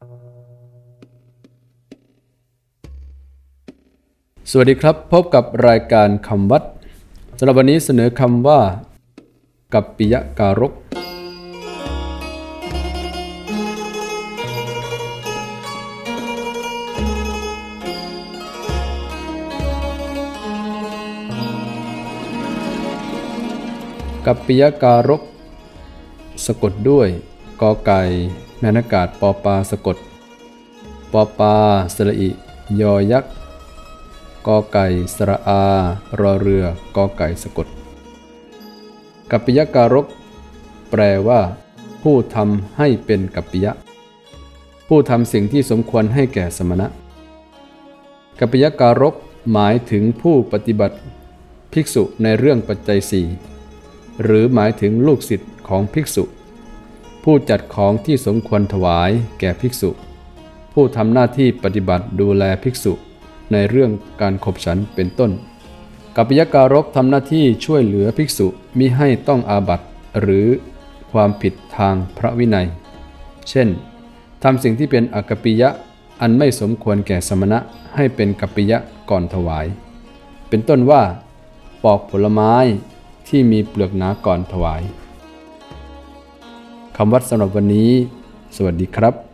สวัสดีครับ พบกับรายการคำวัดสำหรับวันนี้เสนอคำว่า กัปปิยการก กัปปิยการก สะกดด้วยกอไก่ แมนากาศปอปาสะกด ปอปาสระอิ ยอยักษ์กอไก่สระอา รอเรือกอไก่สะกด กัปปิยการก แปลว่า ผู้ทำให้เป็นกัปปิยะ ผู้ทำสิ่งที่สมควรให้แก่สมณะ กัปปิยการก หมายถึงผู้ปฏิบัติ ภิกษุในเรื่องปัจจัยสี่หรือหมายถึงลูกศิษย์ของภิกษุ ผู้จัดของที่สมควรถวายแก่ภิกษุ ผู้ทำหน้าที่ปฏิบัติดูแลภิกษุในเรื่องการขบฉันเป็นต้น กัปปิยการกทำหน้าที่ช่วยเหลือภิกษุมิให้ต้องอาบัตหรือความผิดทางพระวินัย เช่นทำสิ่งที่เป็นอกปปิยะอันไม่สมควรแก่สมณะให้เป็นกัปปิยะก่อนถวาย เป็นต้นว่า ปอกผลไม้ที่มีเปลือกหนาก่อนถวาย คำวัดสำหรับวันนี้ สวัสดีครับ